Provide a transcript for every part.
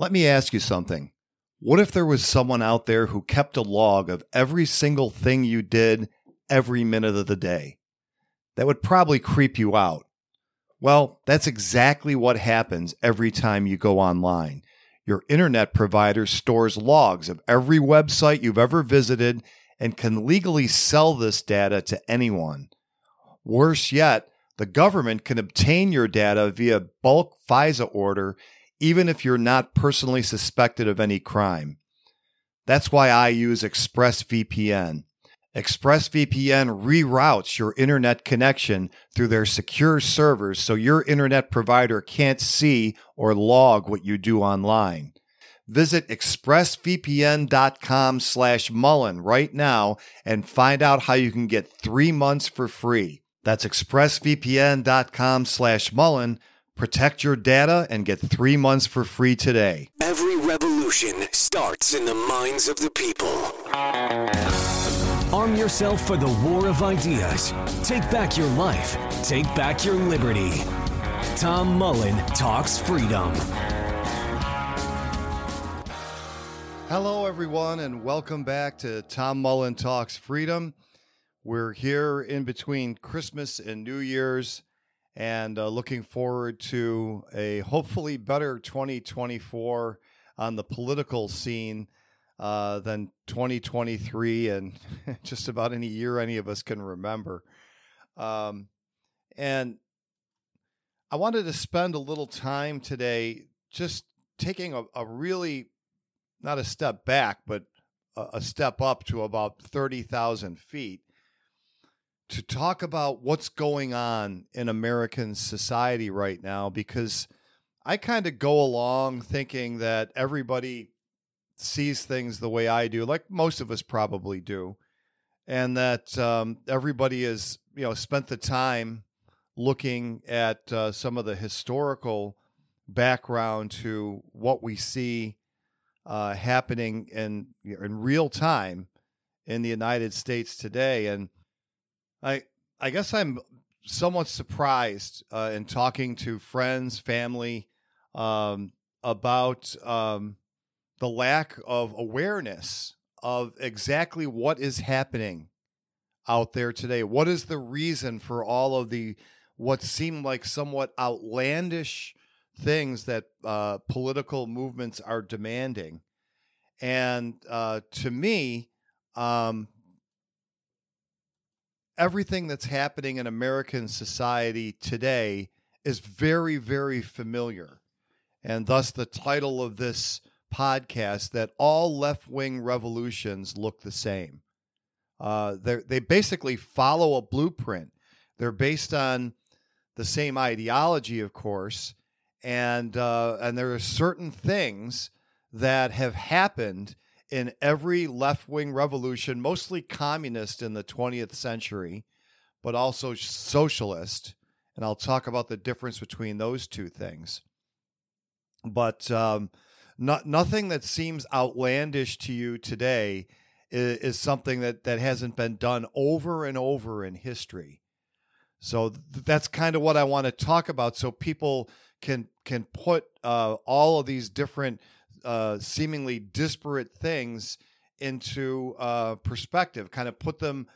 Let me ask you something. What if there was someone out there who kept a log of every single thing you did every minute of the day? That would probably creep you out. Well, that's exactly what happens every time you go online. Your internet provider stores logs of every website you've ever visited and can legally sell this data to anyone. Worse yet, the government can obtain your data via bulk FISA order even if you're not personally suspected of any crime. That's why I use ExpressVPN. ExpressVPN reroutes your internet connection through their secure servers so your internet provider can't see or log what you do online. Visit expressvpn.com slash Mullen right now and find out how you can get three months for free. That's expressvpn.com slash Mullen Protect your data and get three months for free today. Every revolution starts in the minds of the people. Arm yourself for the war of ideas. Take back your life. Take back your liberty. Tom Mullen talks freedom. Hello, everyone, and welcome back to Tom Mullen Talks Freedom. We're here in between Christmas and New Year's and uh, looking forward to a hopefully better 2024 on the political scene uh, than 2023 and just about any year any of us can remember. Um, and I wanted to spend a little time today just taking a, a really, not a step back, but a, a step up to about 30,000 feet to talk about what's going on in American society right now because I kind of go along thinking that everybody sees things the way I do, like most of us probably do, and that um, everybody has you know spent the time looking at uh, some of the historical background to what we see uh, happening in in real time in the United States today, and I I guess I'm somewhat surprised uh, in talking to friends, family um, about um, the lack of awareness of exactly what is happening out there today. What is the reason for all of the what seem like somewhat outlandish things that uh, political movements are demanding? And uh, to me, um, everything that's happening in American society today is very, very familiar. And thus, the title of this podcast that all left wing revolutions look the same. Uh, they basically follow a blueprint. They're based on the same ideology, of course, and uh, and there are certain things that have happened in every left wing revolution, mostly communist in the 20th century, but also socialist. And I'll talk about the difference between those two things. But um, not, nothing that seems outlandish to you today is, is, something that, that hasn't been done over and over in history. So th- that's kind of what I want to talk about so people can can put uh, all of these different uh, seemingly disparate things into uh, perspective, kind of put them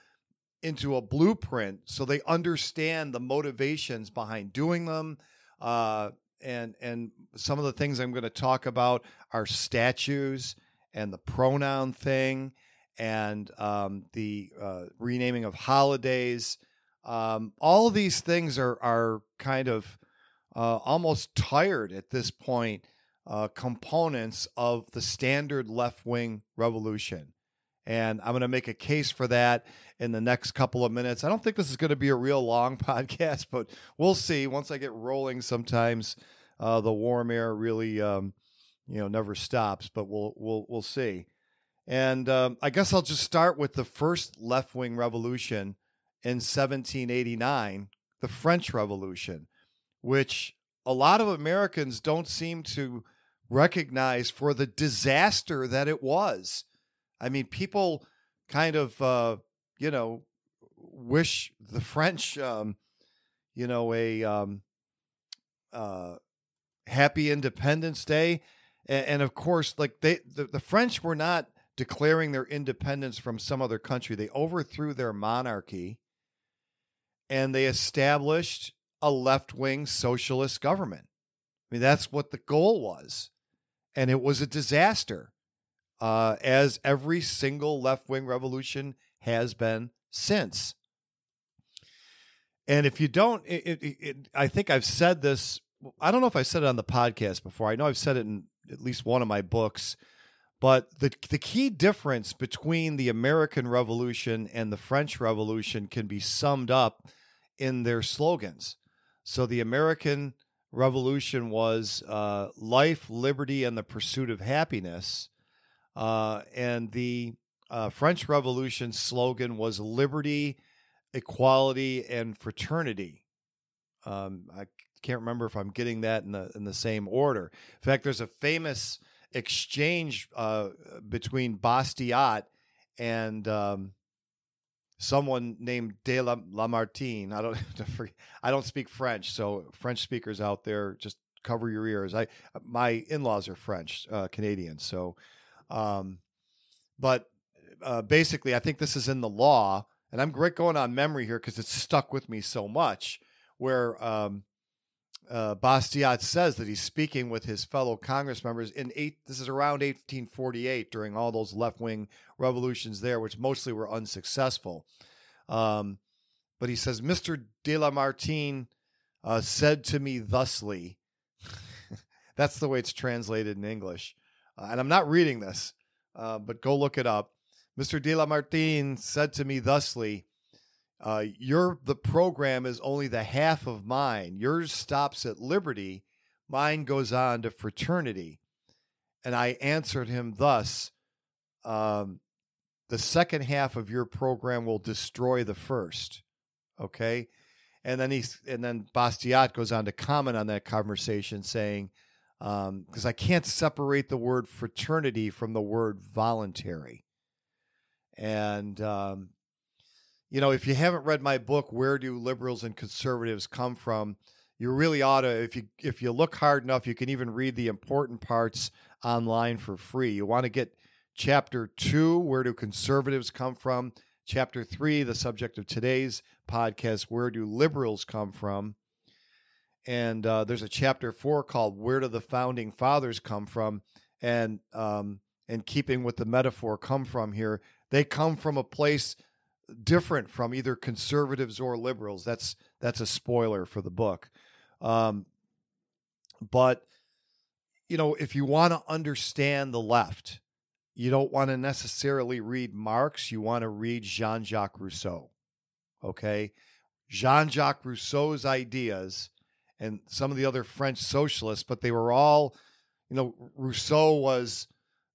into a blueprint so they understand the motivations behind doing them. Uh, and and some of the things I'm going to talk about are statues and the pronoun thing and um, the uh, renaming of holidays. Um, all of these things are are kind of uh, almost tired at this point uh, components of the standard left wing revolution. And I'm going to make a case for that in the next couple of minutes. I don't think this is going to be a real long podcast, but we'll see. Once I get rolling, sometimes uh, the warm air really, um, you know, never stops. But we'll we'll we'll see. And um, I guess I'll just start with the first left wing revolution in 1789, the French Revolution, which a lot of Americans don't seem to recognize for the disaster that it was. I mean, people kind of, uh, you know, wish the French, um, you know, a um, uh, happy Independence Day. and, and of course, like they the, the French were not declaring their independence from some other country. They overthrew their monarchy and they established a left wing socialist government. I mean, that's what the goal was. And it was a disaster, uh, as every single left wing revolution has been since. And if you don't, it, it, it, I think I've said this. I don't know if I said it on the podcast before. I know I've said it in at least one of my books. But the the key difference between the American Revolution and the French Revolution can be summed up in their slogans. So the American Revolution was uh, life, liberty, and the pursuit of happiness, uh, and the uh, French Revolution slogan was liberty, equality, and fraternity. Um, I can't remember if I'm getting that in the in the same order. In fact, there's a famous exchange uh, between Bastiat and um, someone named De La, Lamartine. I don't I don't speak French, so French speakers out there just cover your ears. I my in-laws are French uh, Canadian, so um, but uh, basically, I think this is in the law, and I'm great going on memory here because it's stuck with me so much. Where um, uh, Bastiat says that he's speaking with his fellow Congress members in eight. This is around 1848 during all those left wing revolutions there, which mostly were unsuccessful. Um, but he says, Mr. de Lamartine uh, said to me thusly. That's the way it's translated in English. Uh, and I'm not reading this, uh, but go look it up. Mr. de Lamartine said to me thusly, uh, your the program is only the half of mine. Yours stops at liberty, mine goes on to fraternity. And I answered him thus: um, the second half of your program will destroy the first. Okay, and then he's and then Bastiat goes on to comment on that conversation, saying, because um, I can't separate the word fraternity from the word voluntary. And um, you know, if you haven't read my book, Where Do Liberals and Conservatives Come From? You really ought to. If you if you look hard enough, you can even read the important parts online for free. You want to get chapter two, Where Do Conservatives Come From? Chapter three, the subject of today's podcast, Where Do Liberals Come From? And uh, there's a chapter four called Where Do the Founding Fathers Come From? And um, and keeping with the metaphor come from here, they come from a place different from either conservatives or liberals. That's that's a spoiler for the book. Um, but you know, if you want to understand the left, you don't want to necessarily read Marx. You want to read Jean Jacques Rousseau. Okay, Jean Jacques Rousseau's ideas and some of the other French socialists, but they were all, you know, Rousseau was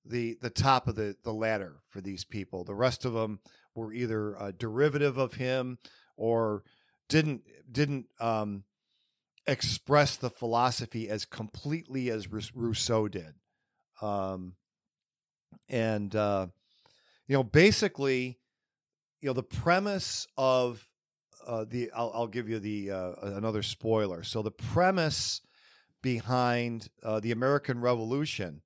the the top of the the ladder for these people. The rest of them were either a derivative of him or didn't didn't um, express the philosophy as completely as Rousseau did. Um, and uh, you know, basically, you know, the premise of uh, the I'll, I'll, give you the uh, another spoiler. So the premise behind uh, the American Revolution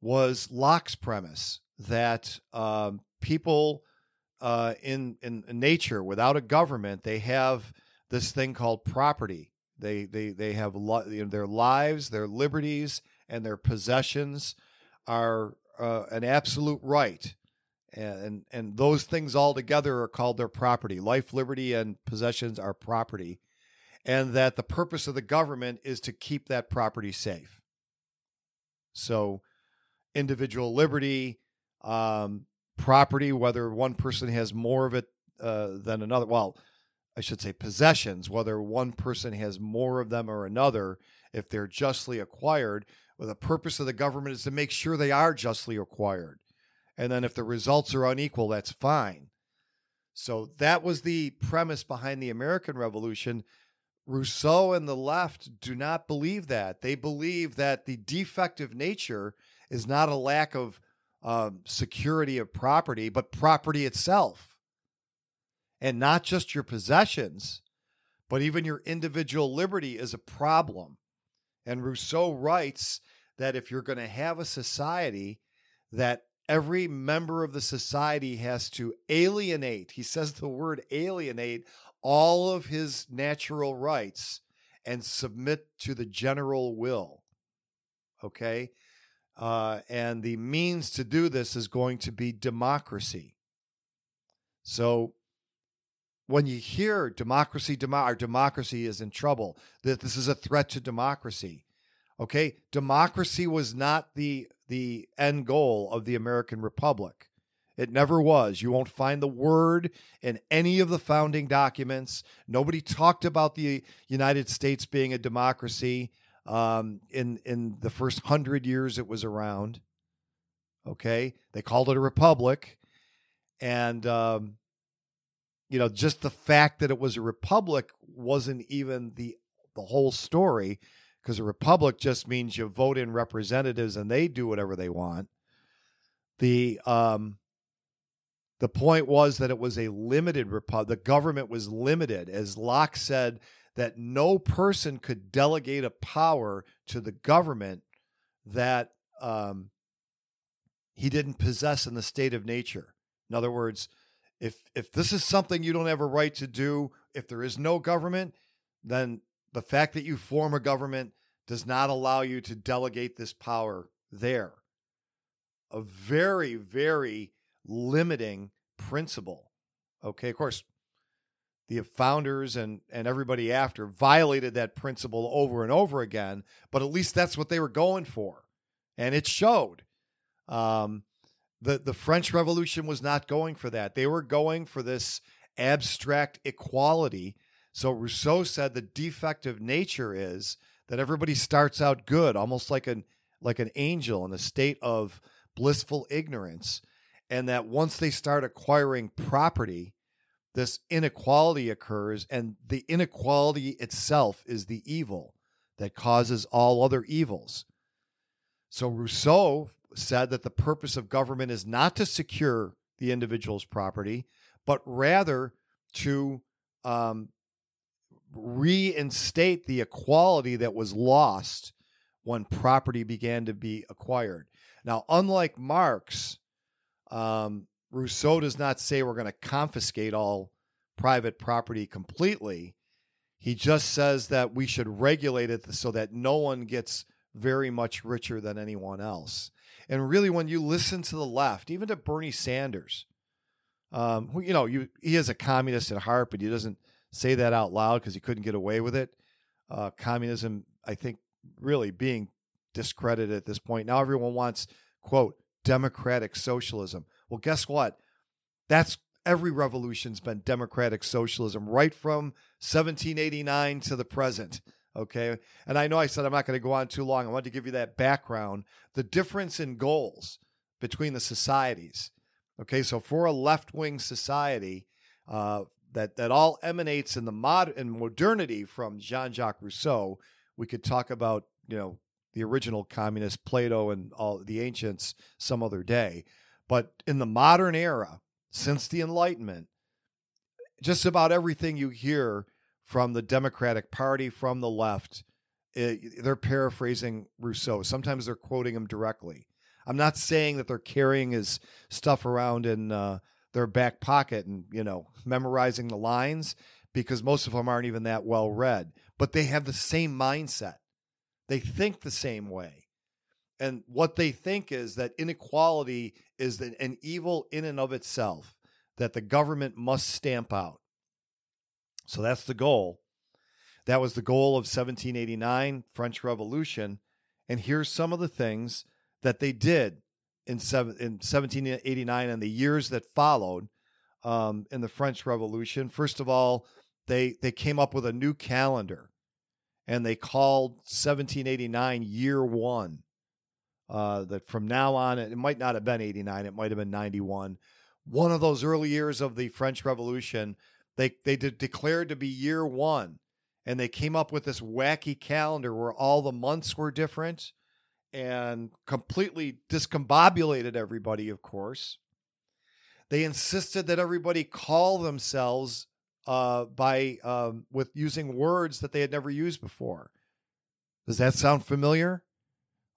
was Locke's premise that um, people uh, in, in nature without a government, they have this thing called property. They they they have you know, their lives, their liberties, and their possessions are uh, an absolute right, and and those things all together are called their property. Life, liberty, and possessions are property, and that the purpose of the government is to keep that property safe. So, individual liberty, um, property, whether one person has more of it uh, than another. Well, I should say possessions, whether one person has more of them or another, if they're justly acquired. Well, the purpose of the government is to make sure they are justly acquired. And then if the results are unequal, that's fine. So that was the premise behind the American Revolution. Rousseau and the left do not believe that. They believe that the defective nature is not a lack of um, security of property, but property itself. And not just your possessions, but even your individual liberty is a problem. And Rousseau writes that if you're going to have a society, that every member of the society has to alienate, he says the word alienate, all of his natural rights and submit to the general will. Okay? Uh, and the means to do this is going to be democracy. So when you hear democracy, demo- our democracy is in trouble, that this is a threat to democracy. Okay, democracy was not the the end goal of the American Republic. It never was. You won't find the word in any of the founding documents. Nobody talked about the United States being a democracy um, in in the first hundred years it was around. Okay, they called it a republic, and um, you know just the fact that it was a republic wasn't even the the whole story because a republic just means you vote in representatives and they do whatever they want. The um, the point was that it was a limited republic. The government was limited, as Locke said that no person could delegate a power to the government that um, he didn't possess in the state of nature. In other words, if if this is something you don't have a right to do, if there is no government, then the fact that you form a government does not allow you to delegate this power there. A very, very limiting principle. Okay, of course, the founders and and everybody after violated that principle over and over again but at least that's what they were going for. And it showed. Um, the the french revolution was not going for that. They were going for this abstract equality. So rousseau said the defect of nature is that everybody starts out good almost like an like an angel in a state of blissful ignorance and that once they start acquiring property this inequality occurs, and the inequality itself is the evil that causes all other evils. So Rousseau said that the purpose of government is not to secure the individual's property, but rather to um, reinstate the equality that was lost when property began to be acquired. Now, unlike Marx, um, Rousseau does not say we're going to confiscate all private property completely. He just says that we should regulate it so that no one gets very much richer than anyone else. And really, when you listen to the left, even to Bernie Sanders, um, who, you know, you, he is a communist at heart, but he doesn't say that out loud because he couldn't get away with it. Uh, communism, I think, really being discredited at this point. Now everyone wants, quote, democratic socialism. Well, guess what? That's every revolution's been democratic socialism, right from 1789 to the present. Okay. And I know I said I'm not going to go on too long. I wanted to give you that background, the difference in goals between the societies. Okay. So for a left wing society, uh, that, that all emanates in the mod in modernity from Jean-Jacques Rousseau, we could talk about, you know, the original communist Plato and all the ancients some other day. But in the modern era, since the Enlightenment, just about everything you hear from the Democratic Party, from the left, it, eh, they're paraphrasing Rousseau. Sometimes they're quoting him directly. I'm not saying that they're carrying his stuff around in uh, their back pocket and you know memorizing the lines because most of them aren't even that well read, but they have the same mindset. They think the same way. And what they think is that inequality is an evil in and of itself that the government must stamp out. So that's the goal. That was the goal of 1789 French Revolution. And here's some of the things that they did in, in 1789 and the years that followed um, in the French Revolution. First of all, they they came up with a new calendar, and they called 1789 Year One uh, that from now on, it might not have been 89, it might have been 91. One of those early years of the French Revolution, they, they de- declared to be year one. And they came up with this wacky calendar where all the months were different and completely discombobulated everybody, of course. They insisted that everybody call themselves uh, by um, with using words that they had never used before. Does that sound familiar?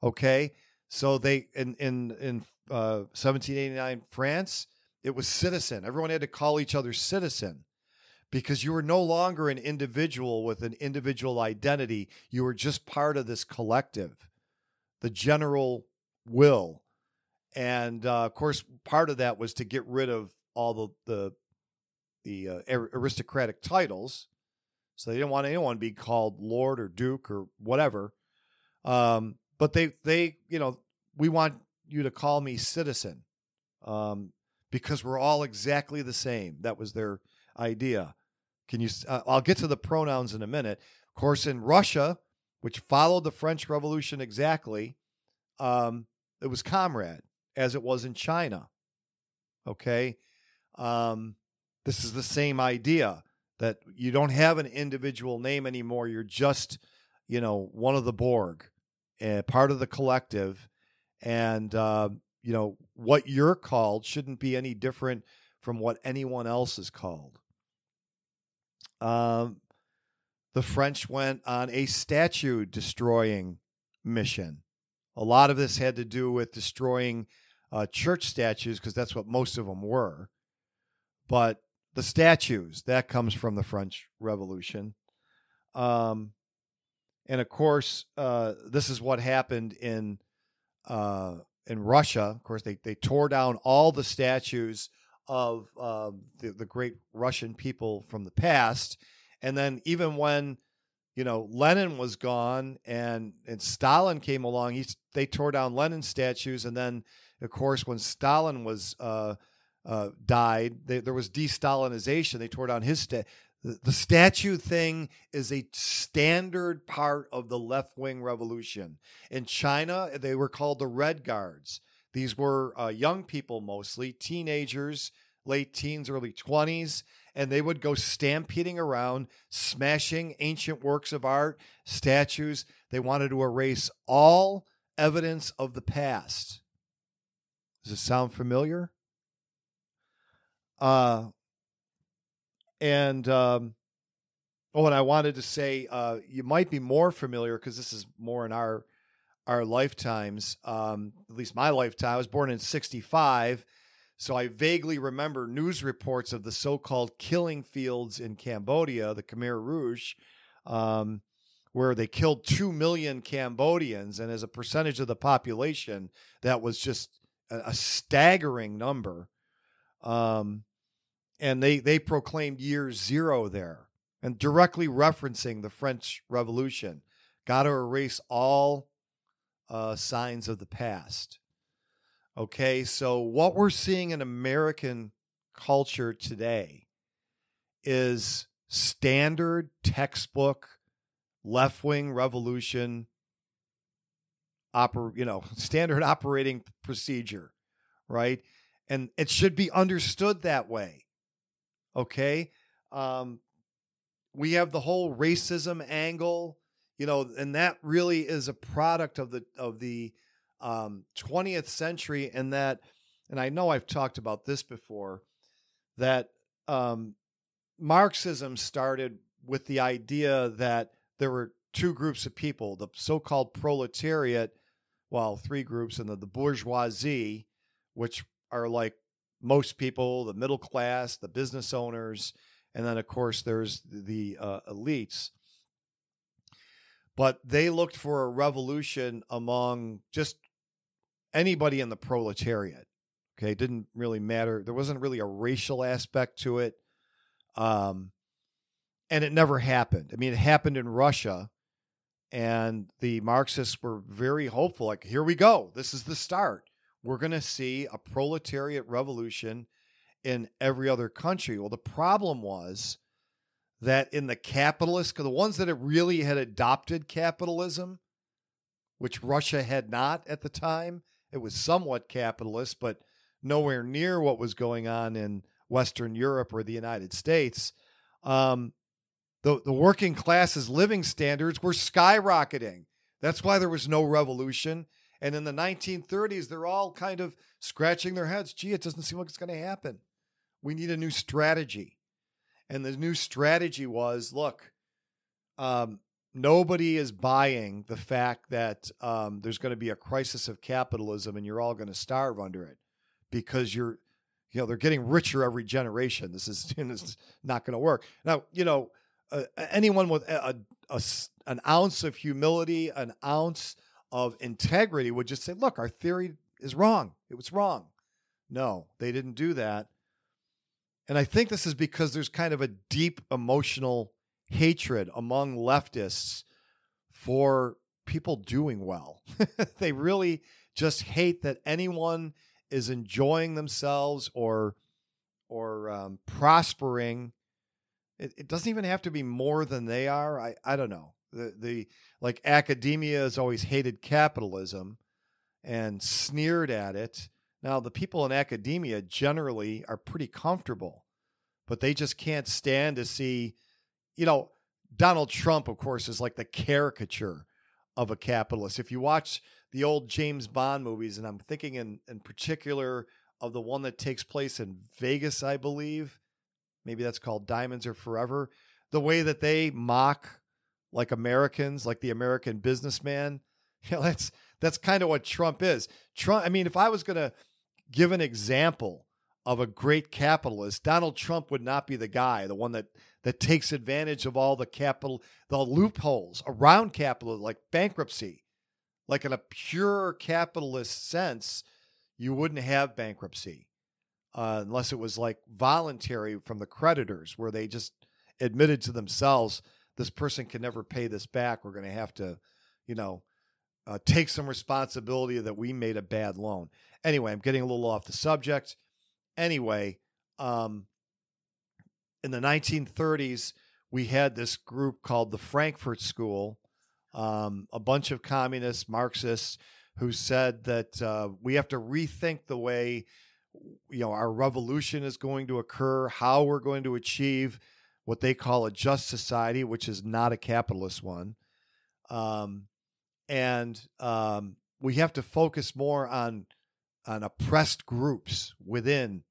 Okay, so they in in in uh, 1789 France, it was citizen. Everyone had to call each other citizen because you were no longer an individual with an individual identity. You were just part of this collective, the general will. And uh, of course, part of that was to get rid of all the the, the uh, aristocratic titles. So they didn't want anyone to be called lord or duke or whatever. Um, but they they you know we want you to call me citizen um, because we're all exactly the same. That was their idea. Can you? Uh, I'll get to the pronouns in a minute. Of course, in Russia, which followed the French Revolution exactly, um, it was comrade, as it was in China. Okay, um, this is the same idea that you don't have an individual name anymore. You're just, you know, one of the Borg, uh, part of the collective, and uh, you know what you're called shouldn't be any different from what anyone else is called. Um, the French went on a statue destroying mission. A lot of this had to do with destroying uh, church statues because that's what most of them were. But the statues, that comes from the French Revolution. Um, and of course, uh, this is what happened in uh, in Russia. Of course, they, they tore down all the statues of uh, the, the great Russian people from the past. And then even when you know Lenin was gone and and Stalin came along, he they tore down Lenin statues. And then of course when Stalin was uh, uh, died, they, there was de-Stalinization. They tore down his statue. The statue thing is a standard part of the left wing revolution. In China, they were called the Red Guards. These were uh, young people mostly, teenagers, late teens, early 20s, and they would go stampeding around, smashing ancient works of art, statues. They wanted to erase all evidence of the past. Does it sound familiar? Uh, and um, oh, and I wanted to say uh, you might be more familiar because this is more in our our lifetimes, um, at least my lifetime. I was born in 65. So I vaguely remember news reports of the so called killing fields in Cambodia, the Khmer Rouge, um, where they killed 2 million Cambodians. And as a percentage of the population, that was just a, a staggering number. Um, and they, they proclaimed year zero there and directly referencing the French Revolution. Got to erase all uh, signs of the past. Okay, so what we're seeing in American culture today is standard textbook left wing revolution oper you know standard operating procedure right and it should be understood that way okay? Um we have the whole racism angle you know, and that really is a product of the of the um, 20th century, and that, and I know I've talked about this before, that um, Marxism started with the idea that there were two groups of people: the so-called proletariat, well, three groups, and the, the bourgeoisie, which are like most people, the middle class, the business owners, and then of course there's the uh, elites but they looked for a revolution among just anybody in the proletariat. Okay, it didn't really matter. There wasn't really a racial aspect to it. Um, and it never happened. I mean, it happened in Russia, and the Marxists were very hopeful. Like, here we go. This is the start. We're going to see a proletariat revolution in every other country. Well, the problem was that in the capitalist, the ones that really had adopted capitalism, which Russia had not at the time, it was somewhat capitalist, but nowhere near what was going on in Western Europe or the United States. Um, the, the working class's living standards were skyrocketing. That's why there was no revolution. And in the 1930s, they're all kind of scratching their heads. Gee, it doesn't seem like it's going to happen. We need a new strategy. And the new strategy was look, um, nobody is buying the fact that um, there's going to be a crisis of capitalism and you're all going to starve under it because you're you know they're getting richer every generation this is it's not going to work now you know uh, anyone with a, a, a, an ounce of humility an ounce of integrity would just say look our theory is wrong it was wrong no they didn't do that and i think this is because there's kind of a deep emotional hatred among leftists for people doing well. they really just hate that anyone is enjoying themselves or or um, prospering. It, it, doesn't even have to be more than they are. I I don't know. The the like academia has always hated capitalism and sneered at it. Now the people in academia generally are pretty comfortable, but they just can't stand to see you know, Donald Trump, of course, is like the caricature of a capitalist. If you watch the old James Bond movies, and I'm thinking in, in particular of the one that takes place in Vegas, I believe, maybe that's called Diamonds Are Forever, the way that they mock like Americans, like the American businessman, you know, that's that's kind of what Trump is. Trump, I mean, if I was going to give an example of a great capitalist, Donald Trump would not be the guy, the one that that takes advantage of all the capital, the loopholes around capital, like bankruptcy. Like in a pure capitalist sense, you wouldn't have bankruptcy uh, unless it was like voluntary from the creditors, where they just admitted to themselves, this person can never pay this back. We're going to have to, you know, uh, take some responsibility that we made a bad loan. Anyway, I'm getting a little off the subject. Anyway, um, in the 1930s, we had this group called the Frankfurt School, um, a bunch of communists, Marxists, who said that uh, we have to rethink the way you know our revolution is going to occur, how we're going to achieve what they call a just society, which is not a capitalist one, um, and um, we have to focus more on on oppressed groups within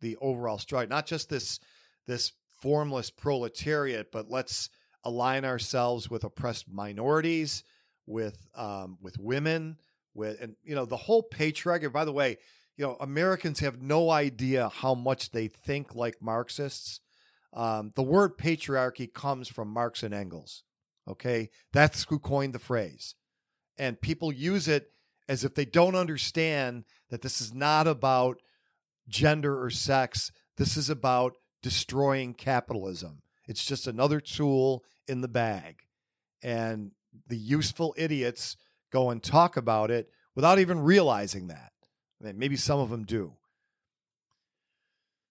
the overall strike, not just this this formless proletariat, but let's align ourselves with oppressed minorities, with um, with women, with and you know the whole patriarchy. By the way, you know Americans have no idea how much they think like Marxists. Um, the word patriarchy comes from Marx and Engels. Okay, that's who coined the phrase, and people use it as if they don't understand that this is not about gender or sex. This is about destroying capitalism. It's just another tool in the bag. And the useful idiots go and talk about it without even realizing that. I mean, maybe some of them do.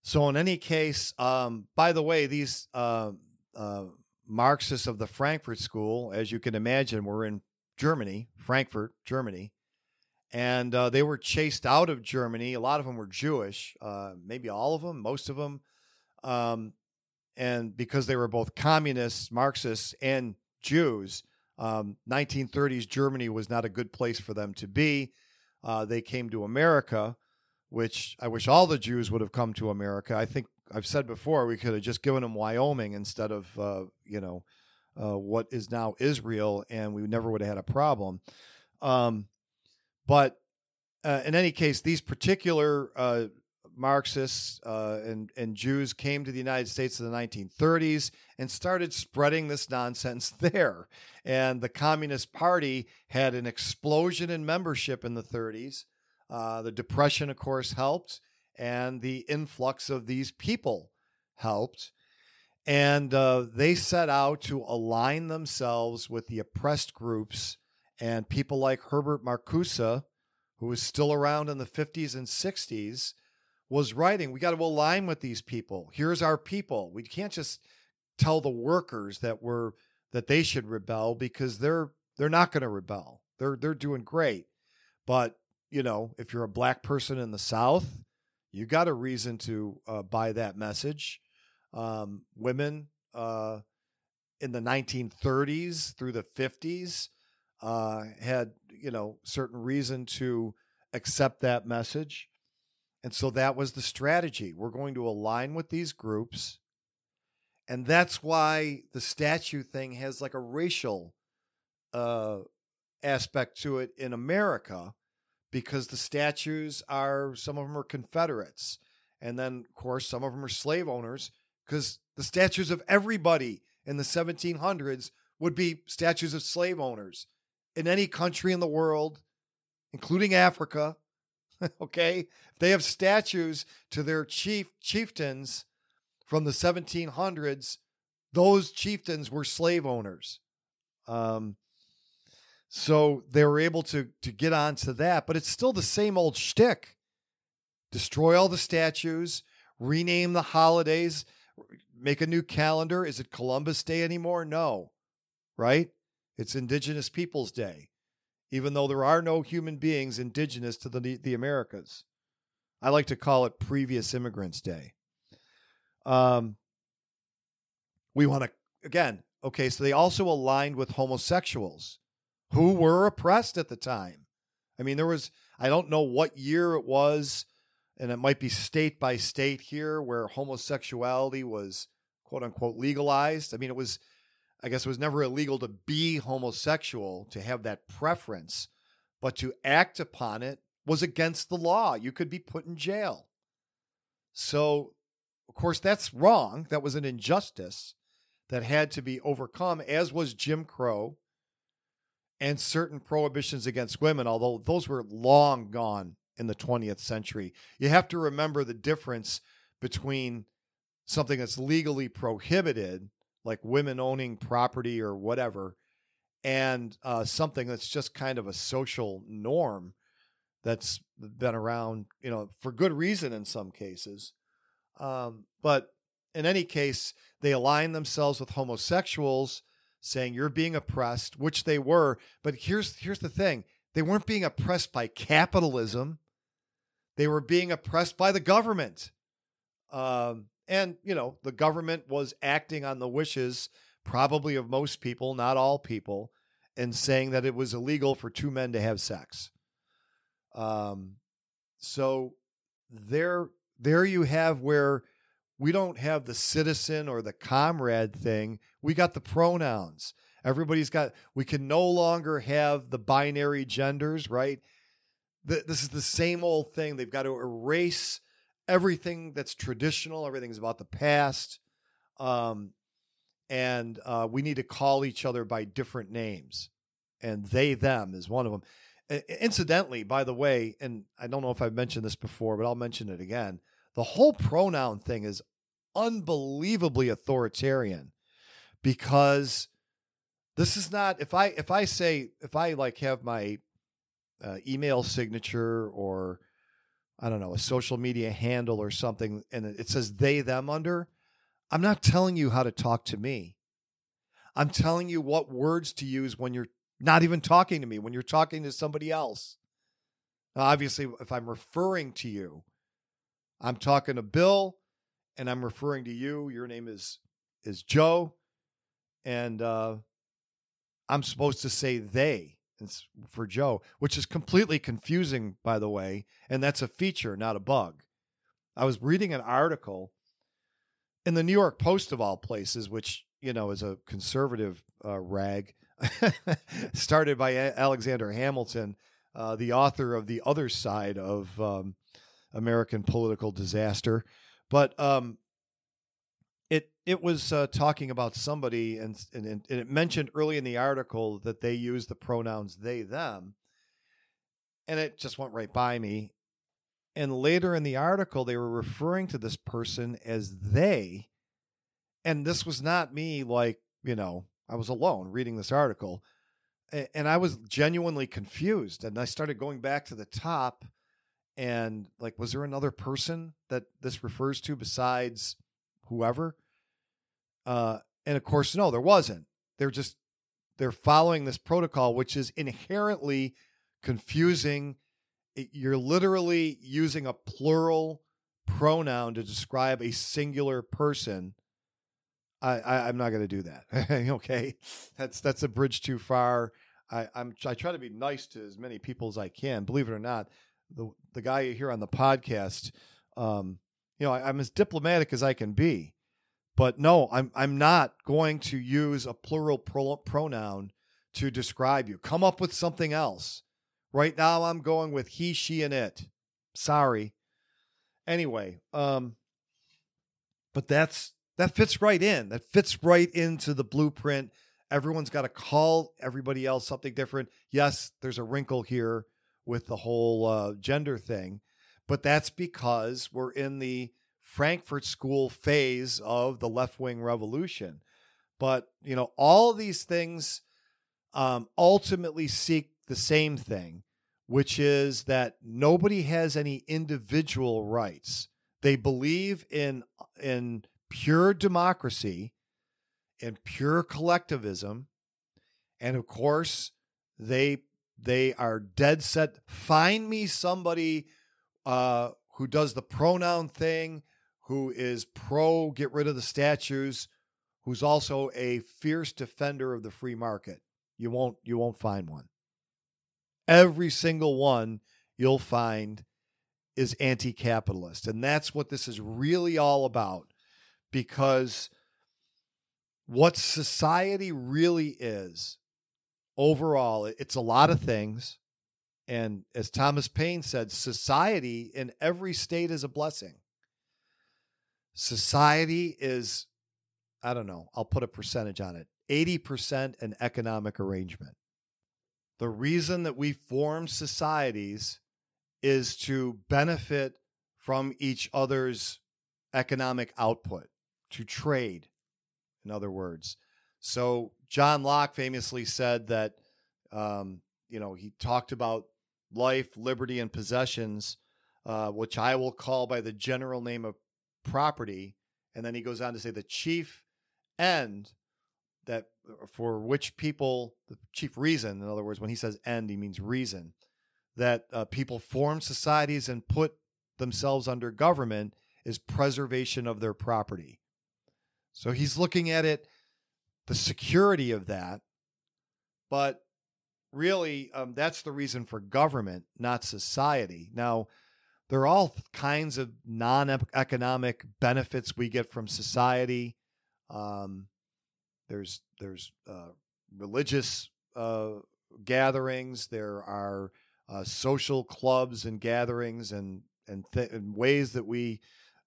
So, in any case, um, by the way, these uh, uh, Marxists of the Frankfurt School, as you can imagine, were in Germany, Frankfurt, Germany, and uh, they were chased out of Germany. A lot of them were Jewish, uh, maybe all of them, most of them um, and because they were both communists, Marxists, and Jews, um, 1930s Germany was not a good place for them to be. Uh, they came to America, which I wish all the Jews would have come to America. I think I've said before we could have just given them Wyoming instead of uh, you know uh, what is now Israel, and we never would have had a problem. Um, but uh, in any case, these particular uh, Marxists uh, and, and Jews came to the United States in the 1930s and started spreading this nonsense there. And the Communist Party had an explosion in membership in the 30s. Uh, the Depression, of course, helped, and the influx of these people helped. And uh, they set out to align themselves with the oppressed groups and people like Herbert Marcuse, who was still around in the 50s and 60s was writing, we got to align with these people. Here's our people. We can't just tell the workers that we're that they should rebel because they're they're not going to rebel. They're they're doing great. But, you know, if you're a black person in the South, you got a reason to uh, buy that message. Um, women uh, in the 1930s through the 50s uh, had, you know, certain reason to accept that message. And so that was the strategy. We're going to align with these groups And that's why the statue thing has like a racial uh, aspect to it in America because the statues are some of them are Confederates. And then, of course, some of them are slave owners because the statues of everybody in the 1700s would be statues of slave owners in any country in the world, including Africa. okay? They have statues to their chief chieftains from the 1700s, those chieftains were slave owners. Um, so they were able to to get onto that, but it's still the same old shtick. Destroy all the statues, rename the holidays, make a new calendar. Is it Columbus Day anymore? No. Right? It's Indigenous Peoples Day, even though there are no human beings indigenous to the the Americas. I like to call it Previous Immigrants Day. Um, we want to again. Okay, so they also aligned with homosexuals who were oppressed at the time. I mean, there was I don't know what year it was, and it might be state by state here where homosexuality was quote unquote legalized. I mean, it was I guess it was never illegal to be homosexual, to have that preference, but to act upon it was against the law. You could be put in jail. So, of course, that's wrong. That was an injustice that had to be overcome, as was Jim Crow and certain prohibitions against women, although those were long gone in the 20th century. You have to remember the difference between something that's legally prohibited like women owning property or whatever, and uh, something that's just kind of a social norm that's been around, you know, for good reason in some cases. Um, but in any case, they align themselves with homosexuals, saying you're being oppressed, which they were. But here's here's the thing: they weren't being oppressed by capitalism; they were being oppressed by the government. Um, and, you know, the government was acting on the wishes, probably of most people, not all people, and saying that it was illegal for two men to have sex. Um, so there, there you have where we don't have the citizen or the comrade thing. We got the pronouns. Everybody's got, we can no longer have the binary genders, right? This is the same old thing. They've got to erase everything that's traditional, everything's about the past. Um, and uh, we need to call each other by different names. And they, them is one of them. incidentally, by the way, and I don't know if I've mentioned this before, but I'll mention it again. The whole pronoun thing is unbelievably authoritarian because this is not if I if I say if I like have my uh, email signature or I don't know, a social media handle or something, and it says they, them under, I'm not telling you how to talk to me. I'm telling you what words to use when you're not even talking to me, when you're talking to somebody else. Now, obviously, if I'm referring to you, I'm talking to Bill and I'm referring to you. Your name is is Joe. And uh, I'm supposed to say they for Joe, which is completely confusing, by the way. And that's a feature, not a bug. I was reading an article in the New York Post, of all places, which, you know, is a conservative uh, rag, started by Alexander Hamilton, uh, the author of The Other Side of um, American Political Disaster. But um, it it was uh, talking about somebody and, and and it mentioned early in the article that they use the pronouns they them. And it just went right by me. And later in the article they were referring to this person as they. And this was not me like you know i was alone reading this article. And i was genuinely confused and i started going back to the top and like was there another person that this refers to besides whoever. Uh, and of course, no, there wasn't. They're just they're following this protocol, which is inherently confusing. You're literally using a plural pronoun to describe a singular person. I, I am not going to do that. okay, that's that's a bridge too far. I, I'm I try to be nice to as many people as I can. Believe it or not, the the guy here on the podcast, um, you know, I, am as diplomatic as I can be, But no, I'm I'm not going to use a plural pro- pronoun to describe you. Come up with something else. Right now I'm going with he, she and it. Sorry. Anyway, um but that's that fits right in. That fits right into the blueprint. Everyone's got to call everybody else something different. Yes, there's a wrinkle here with the whole uh, gender thing, but that's because we're in the Frankfurt School phase of the left wing revolution. But, you know, all these things um, ultimately seek the same thing, which is that nobody has any individual rights. They believe in in pure democracy and pure collectivism, and of course, they they are dead set. Find me somebody uh, who does the pronoun thing, who is pro get rid of the statues, who's also a fierce defender of the free market. You won't you won't find one. Every single one you'll find is anti-capitalist, and that's what this is really all about. Because what society really is overall, it's a lot of mm-hmm. things. And as Thomas Paine said, society in every state is a blessing. Society is, I don't know, I'll put a percentage on it 80% an economic arrangement. The reason that we form societies is to benefit from each other's economic output, to trade, in other words. So John Locke famously said that, um, you know, he talked about life, liberty, and possessions, uh, which I will call by the general name of property. And then he goes on to say the chief end that uh, for which people, the chief reason, in other words, when he says end, he means reason, that uh, people form societies and put themselves under government is preservation of their property. So he's looking at it, the security of that, but really, um, that's the reason for government, not society. Now, there are all kinds of non-economic benefits we get from society. Um, there's there's uh, religious uh, gatherings. There are uh, social clubs and gatherings and and, th- and ways that we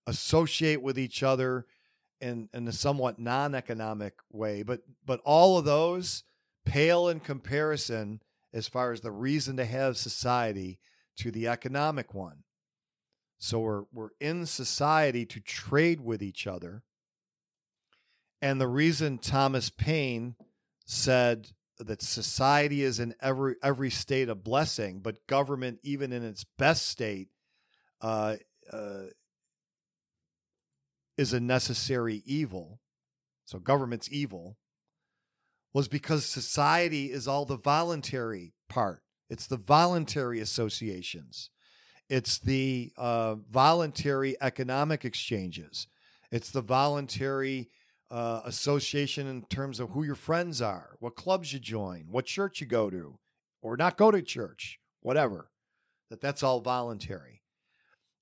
associate with each other in in a somewhat non-economic way. But but all of those pale in comparison as far as the reason to have society to the economic one. So we're we're in society to trade with each other. And the reason Thomas Paine said that society is in every every state a blessing, but government, even in its best state, uh, uh, is a necessary evil. So government's evil was because society is all the voluntary part. It's the voluntary associations. It's the uh, voluntary economic exchanges. It's the voluntary uh, association in terms of who your friends are, what clubs you join, what church you go to, or not go to church, whatever. That that's all voluntary.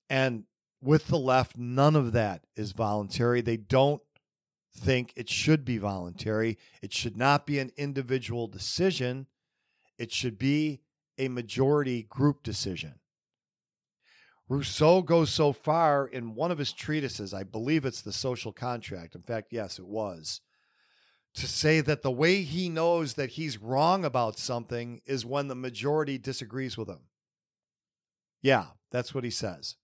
And with the left, none of that is voluntary. They don't think it should be voluntary. It should not be an individual decision. It should be a majority group decision. Rousseau goes so far in one of his treatises, I believe it's The Social Contract. In fact, yes, it was, to say that the way he knows that he's wrong about something is when the majority disagrees with him. Yeah, that's what he says.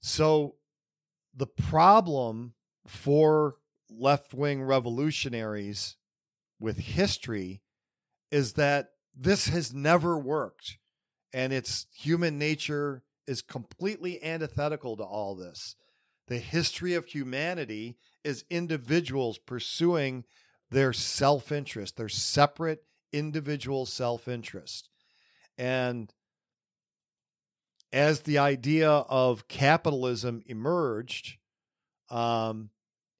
So the problem for left wing revolutionaries with history is that this has never worked and its human nature is completely antithetical to all this. The history of humanity is individuals pursuing their self interest, their separate individual self interest. And as the idea of capitalism emerged, um,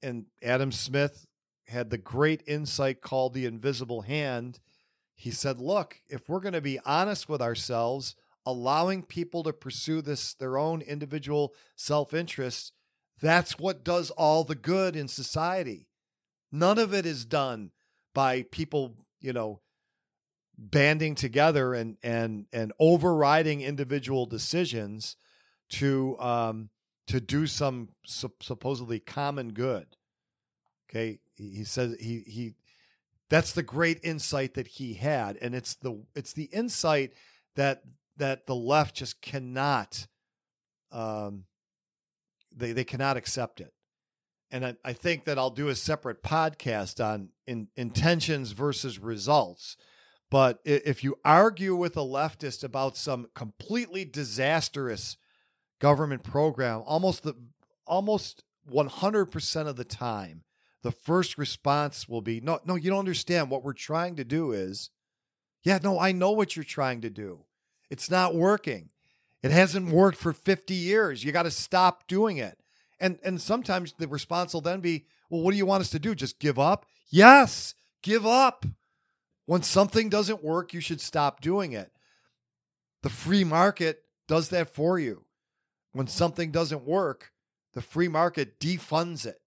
and Adam Smith had the great insight called the invisible hand he said, Look, if we're going to be honest with ourselves, allowing people to pursue this, their own individual self interest, That's what does all the good in society. None of it is done by people, you know, banding together and and and overriding individual decisions to um to do some supposedly common good. Okay, he, he says he he that's the great insight that he had and it's the it's the insight that that the left just cannot um they they cannot accept it and I, I think that I'll do a separate podcast on in, intentions versus results. But if you argue with a leftist about some completely disastrous government program, almost the almost 100% of the time, the first response will be, "No, no, you don't understand. What we're trying to do is, yeah, no, I know what you're trying to do. It's not working. It hasn't worked for 50 years. You got to stop doing it." And and sometimes the response will then be, "Well, what do you want us to do? Just give up?" Yes, give up. When something doesn't work, you should stop doing it. The free market does that for you. When something doesn't work, the free market defunds it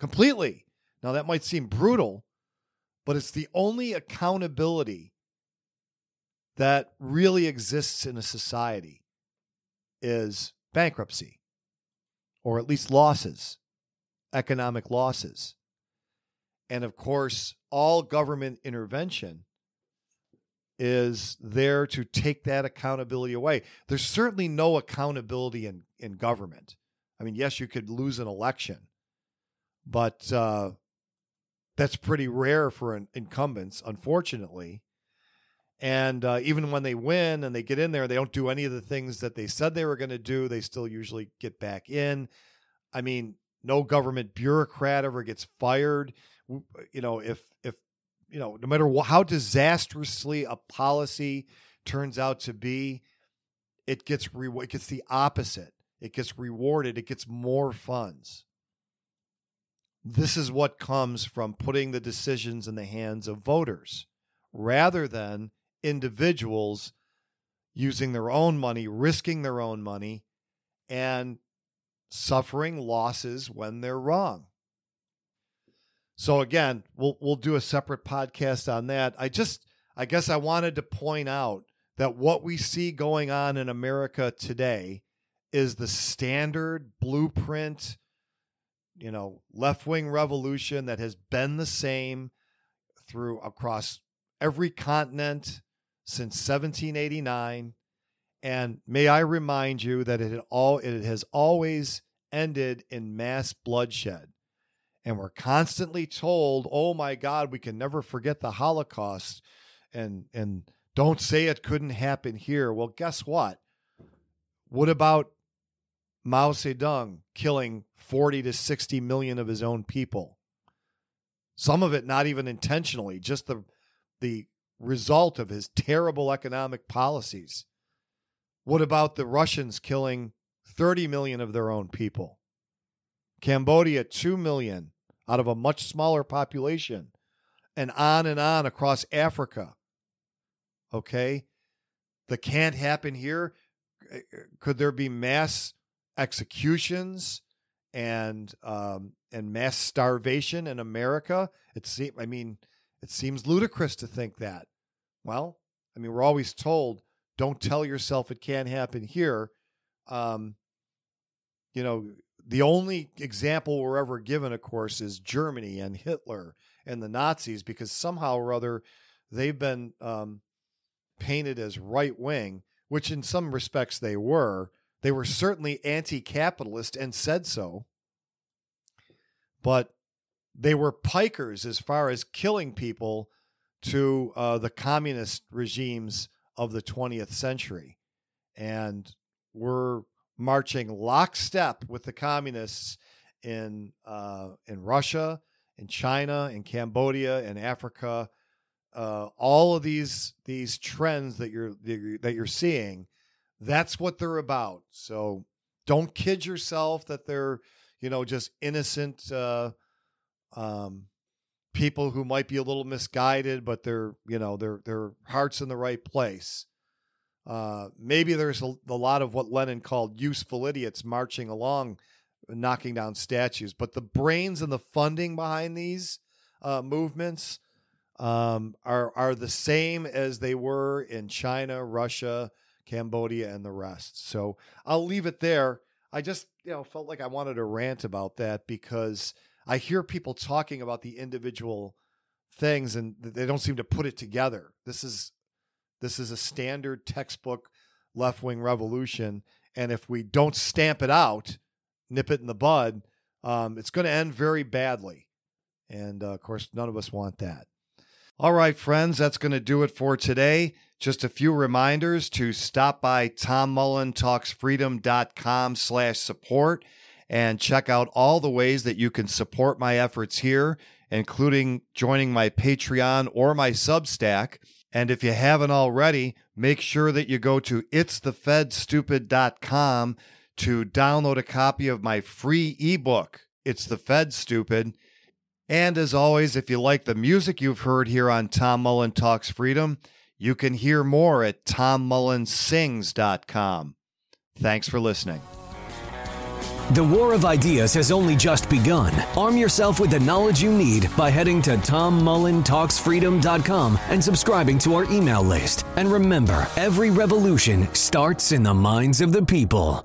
completely. Now, that might seem brutal, but it's the only accountability that really exists in a society is bankruptcy or at least losses, economic losses. And of course, all government intervention is there to take that accountability away. There's certainly no accountability in, in government. I mean, yes, you could lose an election, but uh, that's pretty rare for incumbents, unfortunately. And uh, even when they win and they get in there, they don't do any of the things that they said they were going to do. They still usually get back in. I mean, no government bureaucrat ever gets fired. You know, if if you know, no matter how disastrously a policy turns out to be, it gets re- it gets the opposite. It gets rewarded. It gets more funds. This is what comes from putting the decisions in the hands of voters rather than individuals using their own money, risking their own money, and suffering losses when they're wrong. So again, we'll we'll do a separate podcast on that. I just I guess I wanted to point out that what we see going on in America today is the standard blueprint, you know, left-wing revolution that has been the same through across every continent since 1789 and may I remind you that it all it has always ended in mass bloodshed. And we're constantly told, "Oh my God, we can never forget the Holocaust," and and don't say it couldn't happen here. Well, guess what? What about Mao Zedong killing 40 to 60 million of his own people? Some of it not even intentionally, just the the result of his terrible economic policies. What about the Russians killing 30 million of their own people? Cambodia, 2 million out of a much smaller population, and on and on across Africa. Okay? That can't happen here. Could there be mass executions and um, and mass starvation in America? It seems. I mean, it seems ludicrous to think that. Well, I mean, we're always told don't tell yourself it can't happen here. Um, you know, the only example we're ever given, of course, is Germany and Hitler and the Nazis, because somehow or other they've been um, painted as right wing, which in some respects they were. They were certainly anti capitalist and said so. But they were pikers as far as killing people to uh, the communist regimes of the 20th century. And we're marching lockstep with the communists in uh, in Russia, in China, in Cambodia, in Africa. Uh, all of these these trends that you're that you're seeing, that's what they're about. So don't kid yourself that they're you know just innocent uh, um, people who might be a little misguided, but they're you know their their hearts in the right place. Uh, maybe there's a, a, lot of what Lenin called useful idiots marching along knocking down statues, but the brains and the funding behind these uh, movements um, are are the same as they were in China, Russia, Cambodia, and the rest. So I'll leave it there. I just you know felt like I wanted to rant about that because I hear people talking about the individual things and they don't seem to put it together. This is this is a standard textbook left wing revolution, and if we don't stamp it out, nip it in the bud, um, it's going to end very badly. And uh, of course, none of us want that. All right, friends, that's going to do it for today. Just a few reminders to stop by tommullentalksfreedom.com slash support and check out all the ways that you can support my efforts here, including joining my Patreon or my Substack. And if you haven't already, make sure that you go to itsthefedstupid.com to download a copy of my free ebook, It's the Fed Stupid. And as always, if you like the music you've heard here on Tom Mullen Talks Freedom, you can hear more at tommullensings.com. Thanks for listening. The War of Ideas has only just begun. Arm yourself with the knowledge you need by heading to tommullentalksfreedom.com and subscribing to our email list. And remember, every revolution starts in the minds of the people.